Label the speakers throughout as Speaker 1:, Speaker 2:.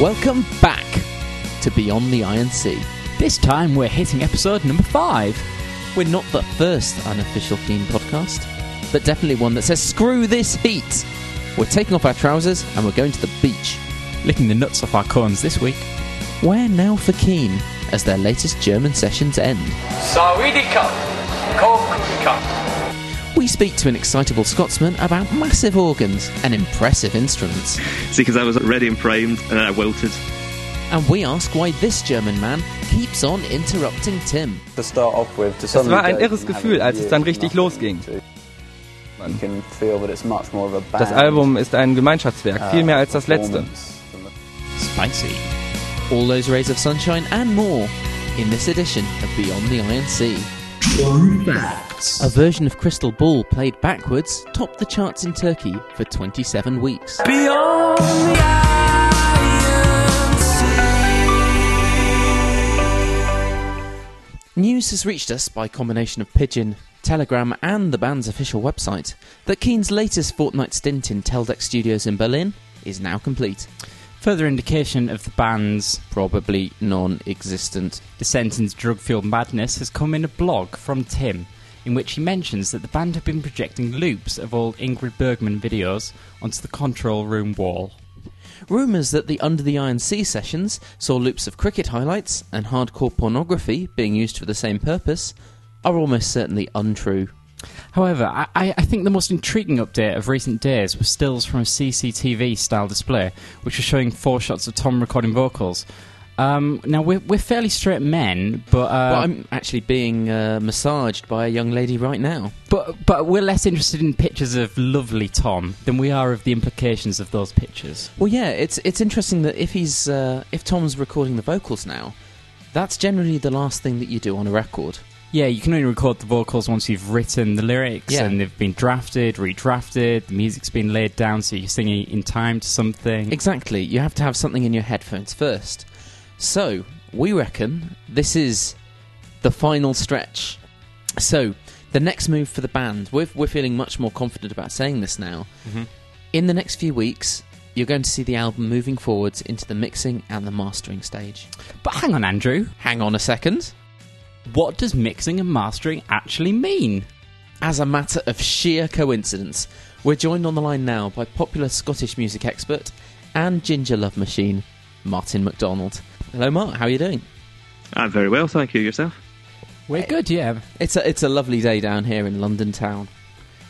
Speaker 1: Welcome back to Beyond the Iron Sea.
Speaker 2: This time we're hitting episode number five.
Speaker 1: We're not the first unofficial Keane podcast, but definitely one that says screw this heat. We're taking off our trousers and we're going to the beach.
Speaker 2: Licking the nuts off our corns this week.
Speaker 1: Where now for Keane as their latest German sessions end?
Speaker 3: Sawadika, Kokuka.
Speaker 1: We speak to an excitable Scotsman about massive organs and impressive instruments.
Speaker 4: See, because I was ready and primed, and then I wilted.
Speaker 1: And we ask why this German man keeps on interrupting Tim.
Speaker 5: to start off with. To
Speaker 6: Es war ein irres Gefühl, als es dann richtig losging.
Speaker 5: Can feel that it's much more of a band,
Speaker 6: Das Album ist ein Gemeinschaftswerk, viel mehr als das uh, letzte.
Speaker 5: performance than
Speaker 2: Spicy.
Speaker 1: All those rays of sunshine and more in this edition of Beyond the Iron Sea. A version of Crystal Ball played backwards topped the charts in Turkey for 27 weeks. News has reached us by combination of Pigeon, Telegram, and the band's official website that Keane's latest fortnight stint in Teldex Studios in Berlin is now complete.
Speaker 2: Further indication of the band's
Speaker 1: Probably non existent.
Speaker 2: descent into drug fueled madness has come in a blog from Tim, in which he mentions that the band have been projecting loops of old Ingrid Bergman videos onto the control room wall.
Speaker 1: Rumours that the Under the Iron Sea sessions saw loops of cricket highlights and hardcore pornography being used for the same purpose are almost certainly untrue.
Speaker 2: However, I, I think the most intriguing update of recent days was stills from a CCTV style display, which was showing four shots of Tom recording vocals. Um, now, we're, we're fairly straight men, but, uh,
Speaker 1: but I'm actually being uh, massaged by a young lady right now.
Speaker 2: but, but we're less interested in pictures of lovely Tom than we are of the implications of those pictures.
Speaker 1: Well, yeah, it's it's interesting that if he's uh, if Tom's recording the vocals now, that's generally the last thing that you do on a record.
Speaker 2: Yeah, you can only record the vocals once you've written the lyrics
Speaker 1: Yeah.
Speaker 2: and they've been drafted, redrafted, the music's been laid down so you're singing in time to something.
Speaker 1: Exactly, you have to have something in your headphones first. So we reckon this is the final stretch. So the next move for the band, we're we're feeling much more confident about saying this now. Mm-hmm. In the next few weeks, you're going to see the album moving forwards into the mixing and the mastering stage.
Speaker 2: But hang on, Andrew.
Speaker 1: Hang on a second.
Speaker 2: What does mixing and mastering actually mean?
Speaker 1: As a matter of sheer coincidence, we're joined on the line now by popular Scottish music expert and ginger love machine, Martin MacDonald. Hello, Mark. How are you doing?
Speaker 4: I'm very well, thank you. Yourself?
Speaker 2: We're good, yeah.
Speaker 1: It's a it's a lovely day down here in London town.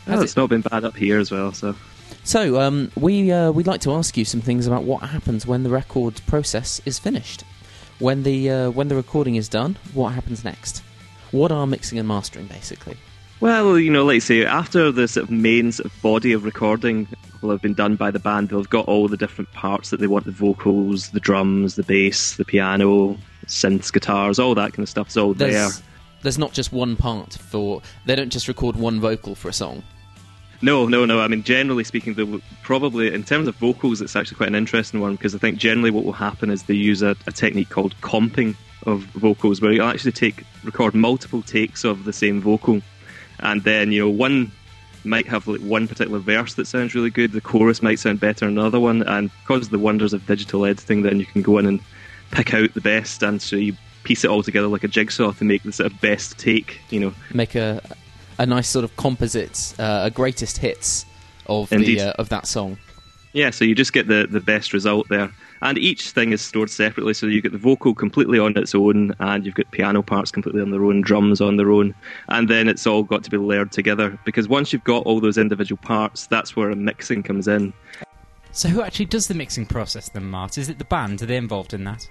Speaker 1: Has
Speaker 4: Oh, it's not been bad up here as well, so.
Speaker 1: So, um, we uh, we'd like to ask you some things about what happens when the record process is finished. When the uh, when the recording is done, what happens next? What are mixing and mastering, basically?
Speaker 4: Well, you know, like I say, after the sort of main sort of body of recording will have been done by the band, they've got all the different parts that they want the vocals, the drums, the bass, the piano, synths, guitars, all that kind of stuff's all there.
Speaker 1: There's there's not just one part for. They don't just record one vocal for a song.
Speaker 4: No, no, no. I mean, generally speaking, will probably, in terms of vocals, it's actually quite an interesting one because I think generally what will happen is they use a, a technique called comping of vocals, where you actually take record multiple takes of the same vocal, and then you know one might have like one particular verse that sounds really good, the chorus might sound better another one, and because of the wonders of digital editing, then you can go in and pick out the best, and so you piece it all together like a jigsaw to make the sort of best take, you know.
Speaker 1: Make a a nice sort of composite, uh, a greatest hits of
Speaker 4: Indeed.
Speaker 1: the uh, of that song.
Speaker 4: Yeah, so you just get the, the best result there. And each thing is stored separately, so you get the vocal completely on its own, and you've got piano parts completely on their own, drums on their own, and then it's all got to be layered together. Because once you've got all those individual parts, that's where a mixing comes in.
Speaker 2: So, who actually does the mixing process then, Mart? Is it the band? Are they involved in that?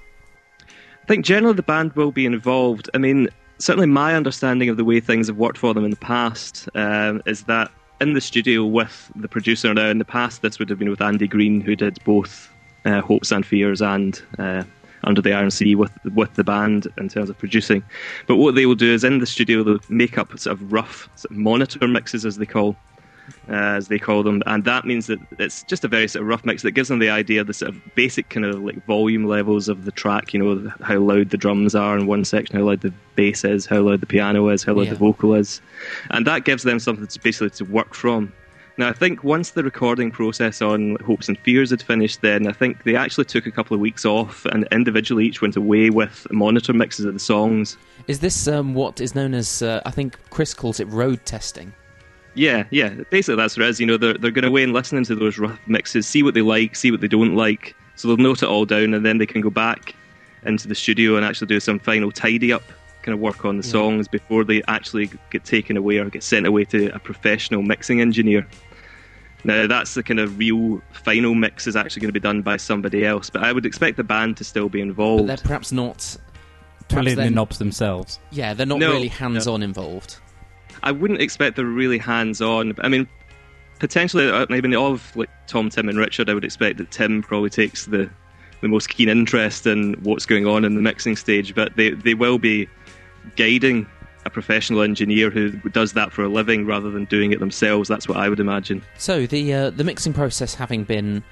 Speaker 4: I think generally the band will be involved. I mean, certainly my understanding of the way things have worked for them in the past um, is that in the studio with the producer now, in the past this would have been with Andy Green, who did both uh, Hopes and Fears and uh, Under the Iron Sea with with the band in terms of producing. But what they will do is in the studio they'll make up sort of rough sort of monitor mixes, as they call uh, as they call them, and that means that it's just a very sort of rough mix that gives them the idea of the sort of basic kind of like volume levels of the track. You know, how loud the drums are in one section, how loud the bass is, how loud the piano is, how loud
Speaker 1: Yeah.
Speaker 4: the vocal is, and that gives them something to basically to work from. Now, I think once the recording process on Hopes and Fears had finished, then I think they actually took a couple of weeks off and individually each went away with monitor mixes of the songs.
Speaker 1: Is this um, what is known as, uh, I think Chris calls it road testing?
Speaker 4: Yeah, yeah. Basically, that's what it is. You know, they're, they're going away and listening to those rough mixes, see what they like, see what they don't like. So they'll note it all down and then they can go back into the studio and actually do some final tidy up kind of work on the songs before they actually get taken away or get sent away to a professional mixing engineer. Now, that's the kind of real final mix is actually going to be done by somebody else, but I would expect the band to still be involved.
Speaker 1: But
Speaker 4: involved.
Speaker 1: they're perhaps not.
Speaker 2: Twiddling the knobs themselves.
Speaker 1: Yeah, they're not
Speaker 4: No,
Speaker 1: really hands on involved.
Speaker 4: I wouldn't expect they're really hands on. I mean, potentially, uh, maybe of like Tom, Tim, and Richard, I would expect that Tim probably takes the the most keen interest in what's going on in the mixing stage, but they they will be guiding a professional engineer who does that for a living rather than doing it themselves. That's what I would imagine.
Speaker 1: So the uh, the mixing process having been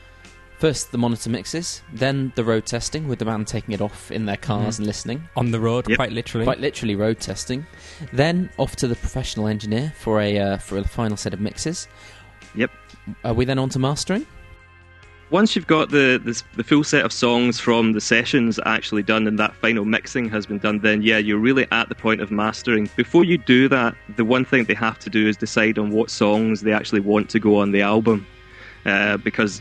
Speaker 1: first the monitor mixes, then the road testing with the band taking it off in their cars and listening,
Speaker 2: On the road,
Speaker 4: Yep.
Speaker 2: quite literally.
Speaker 1: quite literally road testing, then off to the professional engineer for a uh, for a final set of mixes.
Speaker 4: Yep.
Speaker 1: Are we then on to mastering?
Speaker 4: Once you've got the, the the full set of songs from the sessions actually done and that final mixing has been done, then yeah, you're really at the point of mastering. Before you do that, the one thing they have to do is decide on what songs they actually want to go on the album, uh, because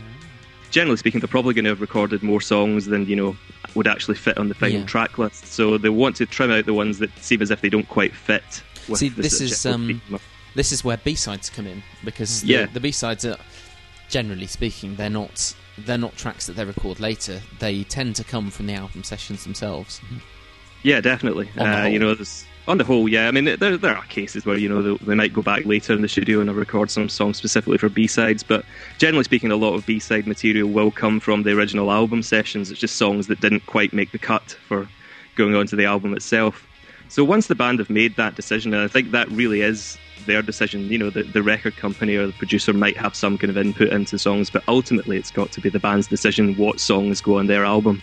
Speaker 4: generally speaking, they're probably going to have recorded more songs than you know would actually fit on the final
Speaker 1: Yeah.
Speaker 4: track list. So they want to trim out the ones that seem as if they don't quite fit.
Speaker 1: See, this is, um. This is where B sides come in because the,
Speaker 4: Yeah.
Speaker 1: the B sides are generally speaking they're not they're not tracks that they record later. They tend to come from the album sessions themselves.
Speaker 4: Yeah, definitely.
Speaker 1: The
Speaker 4: Uh, you know, there's, on the whole, yeah. I mean, there there are cases where you know they, they might go back later in the studio and record some songs specifically for B sides, but generally speaking, a lot of B side material will come from the original album sessions. It's just songs that didn't quite make the cut for going on to the album itself. So once the band have made that decision, and I think that really is their decision, you know, the, the record company or the producer might have some kind of input into songs, but ultimately it's got to be the band's decision what songs go on their album.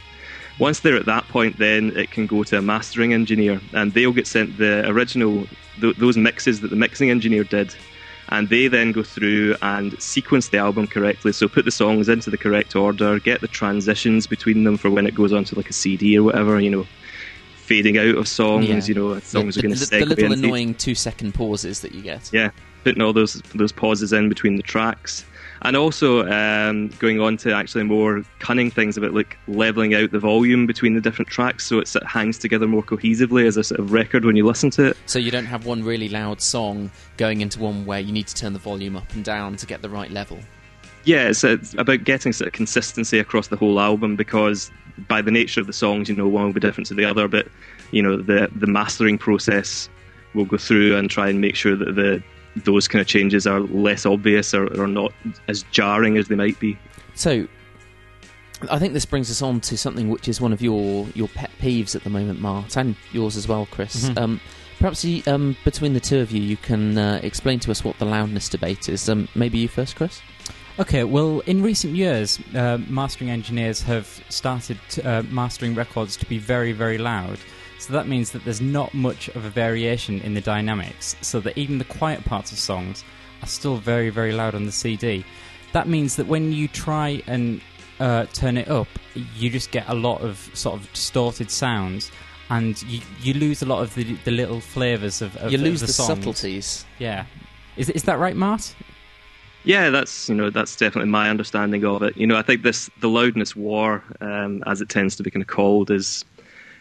Speaker 4: Once they're at that point, then it can go to a mastering engineer, and they'll get sent the original th- those mixes that the mixing engineer did, and they then go through and sequence the album correctly. So put the songs into the correct order, get the transitions between them for when it goes onto like a CD or whatever, you know, fading out of songs,
Speaker 1: Yeah.
Speaker 4: you know, songs
Speaker 1: the,
Speaker 4: are going
Speaker 1: the-
Speaker 4: to
Speaker 1: the
Speaker 4: segue
Speaker 1: little annoying two second pauses that you get.
Speaker 4: yeah, putting all those those pauses in between the tracks, and also um, going on to actually more cunning things about like leveling out the volume between the different tracks so it sort of hangs together more cohesively as a sort of record when you listen to it.
Speaker 1: So you don't have one really loud song going into one where you need to turn the volume up and down to get the right level.
Speaker 4: Yeah, it's, it's about getting sort of consistency across the whole album because by the nature of the songs, you know, one will be different to the other, but you know, the the mastering process will go through and try and make sure that the those kind of changes are less obvious or, or not as jarring as they might be.
Speaker 1: So, I think this brings us on to something which is one of your, your pet peeves at the moment, Mart, and yours as well, Chris.
Speaker 2: Mhm.
Speaker 1: Um, perhaps you, um, between the two of you, you can uh, explain to us what the loudness debate is. Um, maybe you first, Chris.
Speaker 2: Okay, well, in recent years, uh, mastering engineers have started uh, mastering records to be very, very loud. So that means that there's not much of a variation in the dynamics, so that even the quiet parts of songs are still very, very loud on the CD. That means that when you try and uh, turn it up, you just get a lot of sort of distorted sounds. And you, you lose a lot of the, the little flavours of, of
Speaker 1: you
Speaker 2: of
Speaker 1: lose
Speaker 2: the,
Speaker 1: the,
Speaker 2: songs.
Speaker 1: subtleties.
Speaker 2: Yeah, is is that right, Mart?
Speaker 4: Yeah, that's you know that's definitely my understanding of it. You know, I think this the loudness war, um, as it tends to be kind of called, is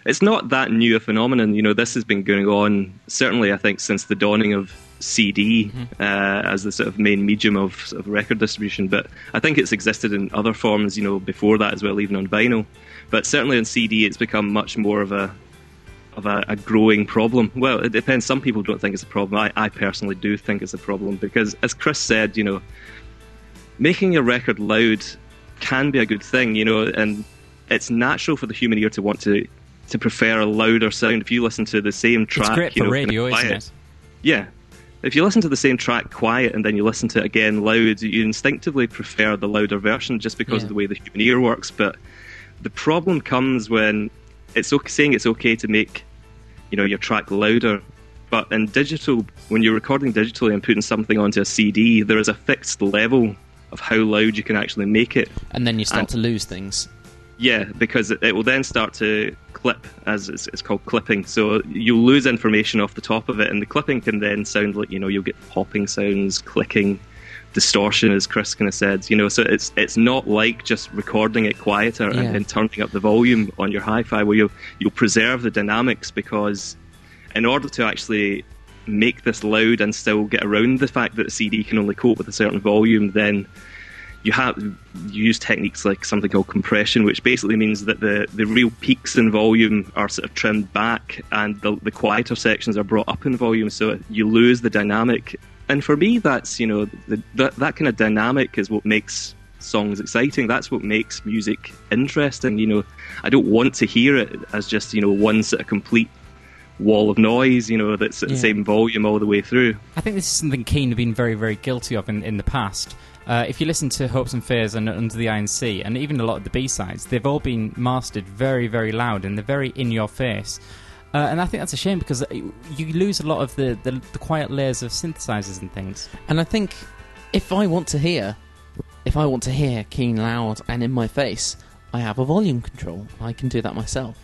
Speaker 4: it's not that new a phenomenon. You know, this has been going on certainly I think since the dawning of CD uh, as the sort of main medium of, of record distribution. But I think it's existed in other forms, you know, before that as well, even on vinyl. But certainly on CD, it's become much more of a of a, a growing problem. Well, it depends. Some people don't think it's a problem. I, I personally do think it's a problem because, as Chris said, you know, making your record loud can be a good thing, you know, and it's natural for the human ear to want to to prefer a louder sound. If you listen to the same track,
Speaker 2: it's great
Speaker 4: you
Speaker 2: for
Speaker 4: know, kind of
Speaker 2: radio, isn't it?
Speaker 4: yeah. If you listen to the same track quiet and then you listen to it again loud, you instinctively prefer the louder version just because
Speaker 1: Yeah.
Speaker 4: of the way the human ear works. But the problem comes when it's okay, saying it's okay to make, you know, your track louder, But in digital, when you're recording digitally and putting something onto a CD, there is a fixed level of how loud you can actually make it.
Speaker 1: And then you start
Speaker 4: And-
Speaker 1: to lose things.
Speaker 4: Yeah, because it, it will then start to clip, as it's, it's called clipping. So you'll lose information off the top of it, and the clipping can then sound like you know you'll get popping sounds, clicking, distortion, as Chris kind of said. You know, so it's it's not like just recording it quieter
Speaker 1: Yeah.
Speaker 4: and, and turning up the volume on your hi-fi, where you'll you'll preserve the dynamics because in order to actually make this loud and still get around the fact that the CD can only cope with a certain volume, then you have you use techniques like something called compression, which basically means that the, the real peaks in volume are sort of trimmed back, and the, the quieter sections are brought up in volume, so you lose the dynamic. And for me, that's you know the, that that kind of dynamic is what makes songs exciting. That's what makes music interesting. You know, I don't want to hear it as just you know one sort of complete wall of noise. You know, that's at
Speaker 1: Yeah.
Speaker 4: the same volume all the way through.
Speaker 2: I think this is something Keane have been very, very guilty of in, in the past. Uh, if you listen to Hopes and Fears and Under the Iron Sea, and even a lot of the B sides, they've all been mastered very, very loud and they're very in your face. Uh, and I think that's a shame because you lose a lot of the, the, the quiet layers of synthesizers and things.
Speaker 1: And I think if I want to hear, if I want to hear Keane, loud, and in my face, I have a volume control. I can do that myself.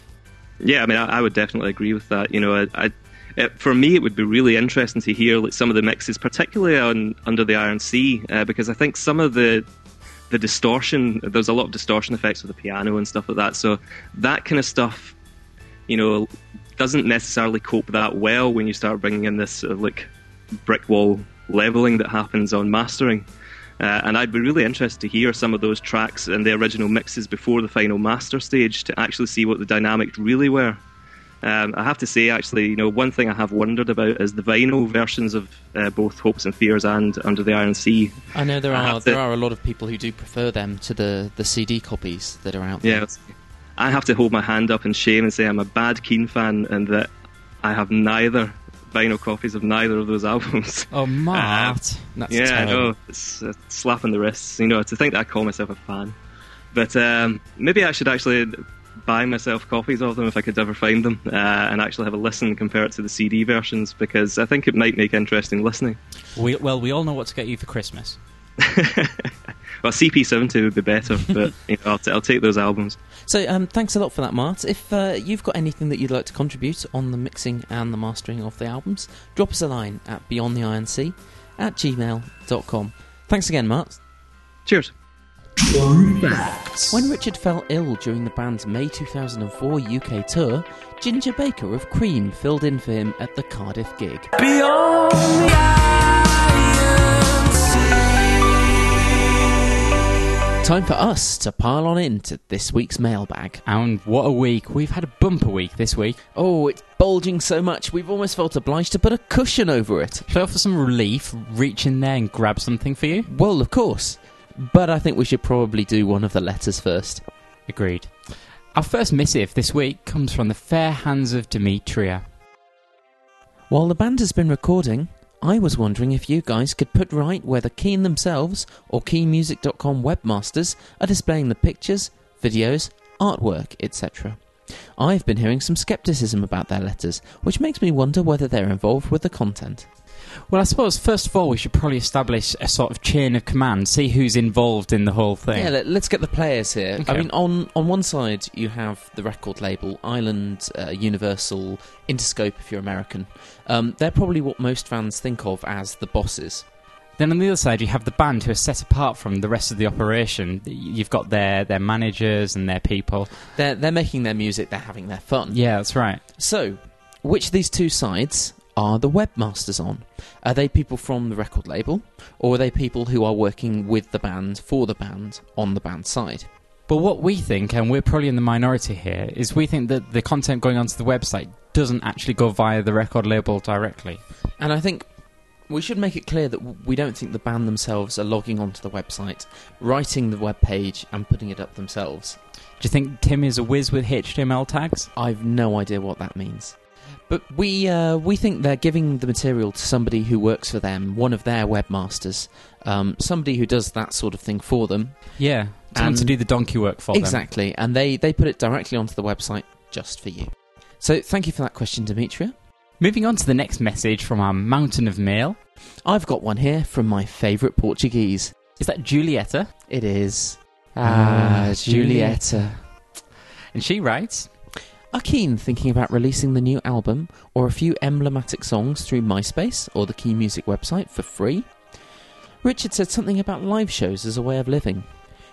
Speaker 4: Yeah, I mean, I, I would definitely agree with that. You know, I, I, it, for me, it would be really interesting to hear like some of the mixes, particularly on Under the Iron Sea, uh, because I think some of the the distortion, there's a lot of distortion effects with the piano and stuff like that. So that kind of stuff, you know, doesn't necessarily cope that well when you start bringing in this sort of like brick wall leveling that happens on mastering. Uh, and I'd be really interested to hear some of those tracks and the original mixes before the final master stage to actually see what the dynamics really were. Um, I have to say, actually, you know, one thing I have wondered about is the vinyl versions of uh, both Hopes and Fears and Under the Iron Sea.
Speaker 1: I know there
Speaker 4: I
Speaker 1: are
Speaker 4: have to-
Speaker 1: there are a lot of people who do prefer them to the, the CD copies that are out there.
Speaker 4: Yeah, I have to hold my hand up in shame and say I'm a bad Keane fan and that I have neither vinyl copies of neither of those albums.
Speaker 2: Oh, Mart!
Speaker 1: That's
Speaker 4: yeah, I know. It's a slap on the wrists, you know, to think that I call myself a fan. But um, maybe I should actually buy myself copies of them if I could ever find them uh, and actually have a listen and compare it to the CD versions because I think it might make interesting listening.
Speaker 2: We, well, we all know what to get you for Christmas.
Speaker 4: Well, CP70 would be better, but you know, I'll, t- I'll take those albums.
Speaker 1: So, um, thanks a lot for that, Mart. If uh, you've got anything that you'd like to contribute on the mixing and the mastering of the albums, drop us a line at beyondtheironc at gmail.com. Thanks again, Mart.
Speaker 4: Cheers.
Speaker 1: When Richard fell ill during the band's May 2004 UK tour, Ginger Baker of Cream filled in for him at the Cardiff gig. Beyond the Time for us to pile on into this week's mailbag.
Speaker 2: And what a week! We've had a bumper week this week.
Speaker 1: Oh, it's bulging so much we've almost felt obliged to put a cushion over it.
Speaker 2: Shall I offer some relief? Reach in there and grab something for you?
Speaker 1: Well, of course. But I think we should probably do one of the letters first.
Speaker 2: Agreed. Our first missive this week comes from the fair hands of Demetria.
Speaker 1: While the band has been recording, I was wondering if you guys could put right whether Keane themselves or KeaneMusic.com webmasters are displaying the pictures, videos, artwork, etc. I've been hearing some skepticism about their letters, which makes me wonder whether they're involved with the content.
Speaker 2: Well, I suppose first of all we should probably establish a sort of chain of command, see who's involved in the whole thing.
Speaker 1: Yeah, let, us get the players here. I mean, on on one side you have the record label, Island, uh, Universal, Interscope. If you're American, um, they're probably what most fans think of as the bosses.
Speaker 2: Then on the other side, you have the band who are set apart from the rest of the operation. You've got their their managers and their people.
Speaker 1: They're they're making their music. They're having their fun.
Speaker 2: Yeah, that's right.
Speaker 1: So, which of these two sides are the webmasters on? Are they people from the record label, or are they people who are working with the band for the band on the band side?
Speaker 2: But what we think, and we're probably in the minority here, is we think that the content going onto the website doesn't actually go via the record label directly.
Speaker 1: And I think we should make it clear that we don't think the band themselves are logging onto the website, writing the web page, and putting it up themselves.
Speaker 2: Do you think Tim is a whiz with HTML tags?
Speaker 1: I've no idea what that means. But we uh, we think they're giving the material to somebody who works for them, one of their webmasters, um, somebody who does that sort of thing for them.
Speaker 2: Yeah, someone to do the donkey work for them.
Speaker 1: exactly, and they they put it directly onto the website just for you. So thank you for that question, Demetria.
Speaker 2: Moving on to the next message from our mountain of mail.
Speaker 1: I've got one here from my favourite Portuguese.
Speaker 2: Is that Julieta?
Speaker 1: It is.
Speaker 2: Ah,
Speaker 1: Ah, Julieta.
Speaker 2: And she writes,
Speaker 1: Are Keane thinking about releasing the new album or a few emblematic songs through MySpace or the Key Music website for free? Richard said something about live shows as a way of living.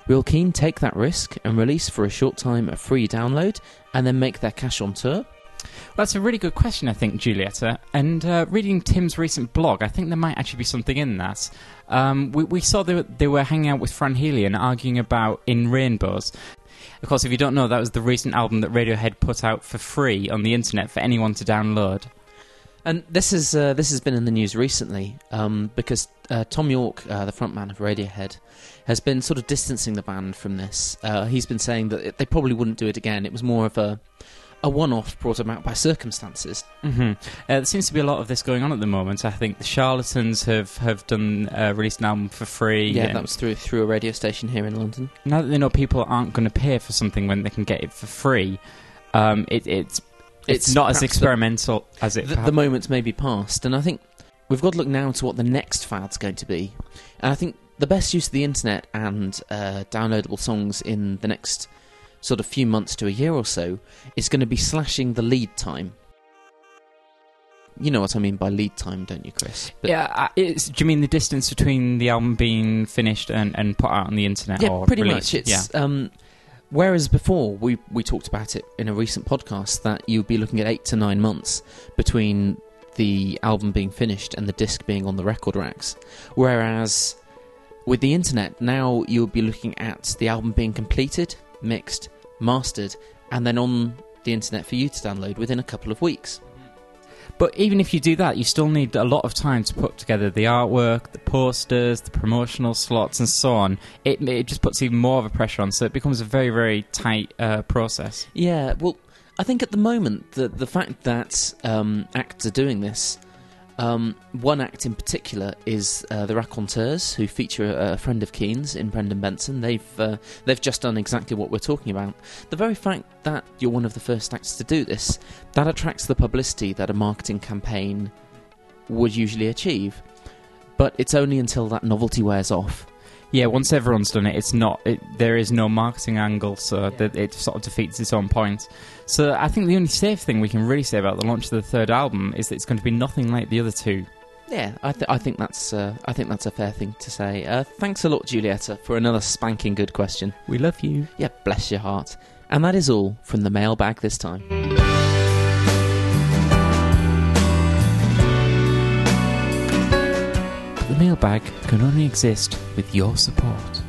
Speaker 1: Will Keane take that risk and release for a short time a free download and then make their cash on tour?
Speaker 2: Well, that's a really good question, I think, Julietta. And uh, reading Tim's recent blog, I think there might actually be something in that. Um, we, we saw they they were hanging out with Fran Healy and arguing about In Rainbows. Of course, if you don't know, that was the recent album that Radiohead put out for free on the internet for anyone to download.
Speaker 1: And this is uh, this has been in the news recently um, because uh, Thom Yorke, uh, the frontman of Radiohead, has been sort of distancing the band from this. Uh, he's been saying that they probably wouldn't do it again. It was more of a a one-off brought about by circumstances.
Speaker 2: hmm Uh, there seems to be a lot of this going on at the moment. I think the Charlatans have have done uh, released an album for free.
Speaker 1: Yeah, that was through through a radio station here in London.
Speaker 2: now that they know people aren't going to pay for something when they can get it for free, um, it, it's it's,
Speaker 1: It's
Speaker 2: not as
Speaker 1: perhaps the-
Speaker 2: experimental as it.
Speaker 1: The, the moment's maybe past, and I think we've got to look now to what the next fad's going to be. And I think the best use of the internet and uh, downloadable songs in the next sort of few months to a year or so is going to be slashing the lead time. You know what I mean by lead time, don't you, Chris? But-
Speaker 2: yeah, it's, do you mean the distance between the album being finished and, and put out on the internet?
Speaker 1: yeah, pretty
Speaker 2: released?
Speaker 1: much. It's
Speaker 2: yeah.
Speaker 1: um, whereas before we we talked about it in a recent podcast that you'd be looking at eight to nine months between the album being finished and the disc being on the record racks, whereas with the internet now you'll be looking at the album being completed, mixed, mastered, and then on the internet for you to download within a couple of weeks.
Speaker 2: But even if you do that, you still need a lot of time to put together the artwork, the posters, the promotional slots, and so on. It, it just puts even more of a pressure on, so it becomes a very, very tight uh, process.
Speaker 1: Yeah, well, I think at the moment the the fact that um, acts are doing this, um, one act in particular is uh, the Raconteurs, who feature a, a friend of Keane's in Brendan Benson. They've uh, they've just done exactly what we're talking about. The very fact that you're one of the first acts to do this, that attracts the publicity that a marketing campaign would usually achieve. But it's only until that novelty wears off.
Speaker 2: Yeah, once everyone's done it, it's not. It, there is no marketing angle, so that it sort of defeats its own point. So I think the only safe thing we can really say about the launch of the third album is that it's going to be nothing like the other two.
Speaker 1: Yeah, I, th- I think that's uh, I think that's a fair thing to say. Uh, thanks a lot, Julieta, for another spanking good question.
Speaker 2: We love you.
Speaker 1: Yeah, bless your heart. And that is all from the mailbag this time.
Speaker 2: Mailbag can only exist with your support.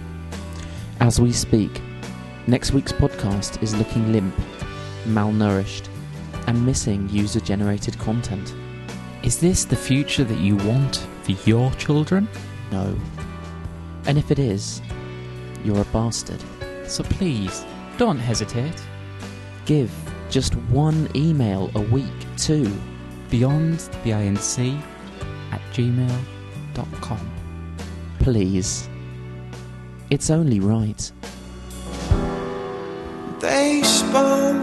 Speaker 1: As we speak, next week's podcast is looking limp, malnourished, and missing user generated content.
Speaker 2: Is this the future that you want for your children?
Speaker 1: No. And if it is, you're a bastard.
Speaker 2: So please, don't hesitate.
Speaker 1: Give just one email a week to
Speaker 2: Beyond the INC at gmail.com.
Speaker 1: please. It's only right.
Speaker 7: They spun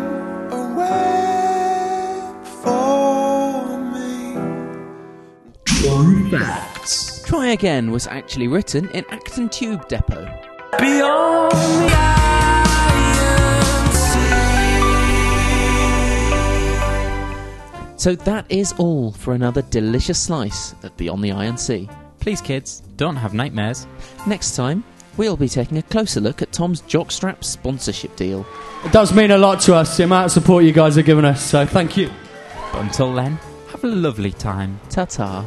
Speaker 7: a web for me.
Speaker 1: Try Again was actually written in Acton Tube Depot.
Speaker 7: Beyond
Speaker 1: So that is all for another delicious slice of Beyond the Iron Sea.
Speaker 2: Please, kids, don't have nightmares.
Speaker 1: Next time, we'll be taking a closer look at Tom's Jockstrap sponsorship deal.
Speaker 8: It does mean a lot to us, the amount of support you guys are giving us, so thank you.
Speaker 2: But until then, have a lovely time.
Speaker 1: Ta ta.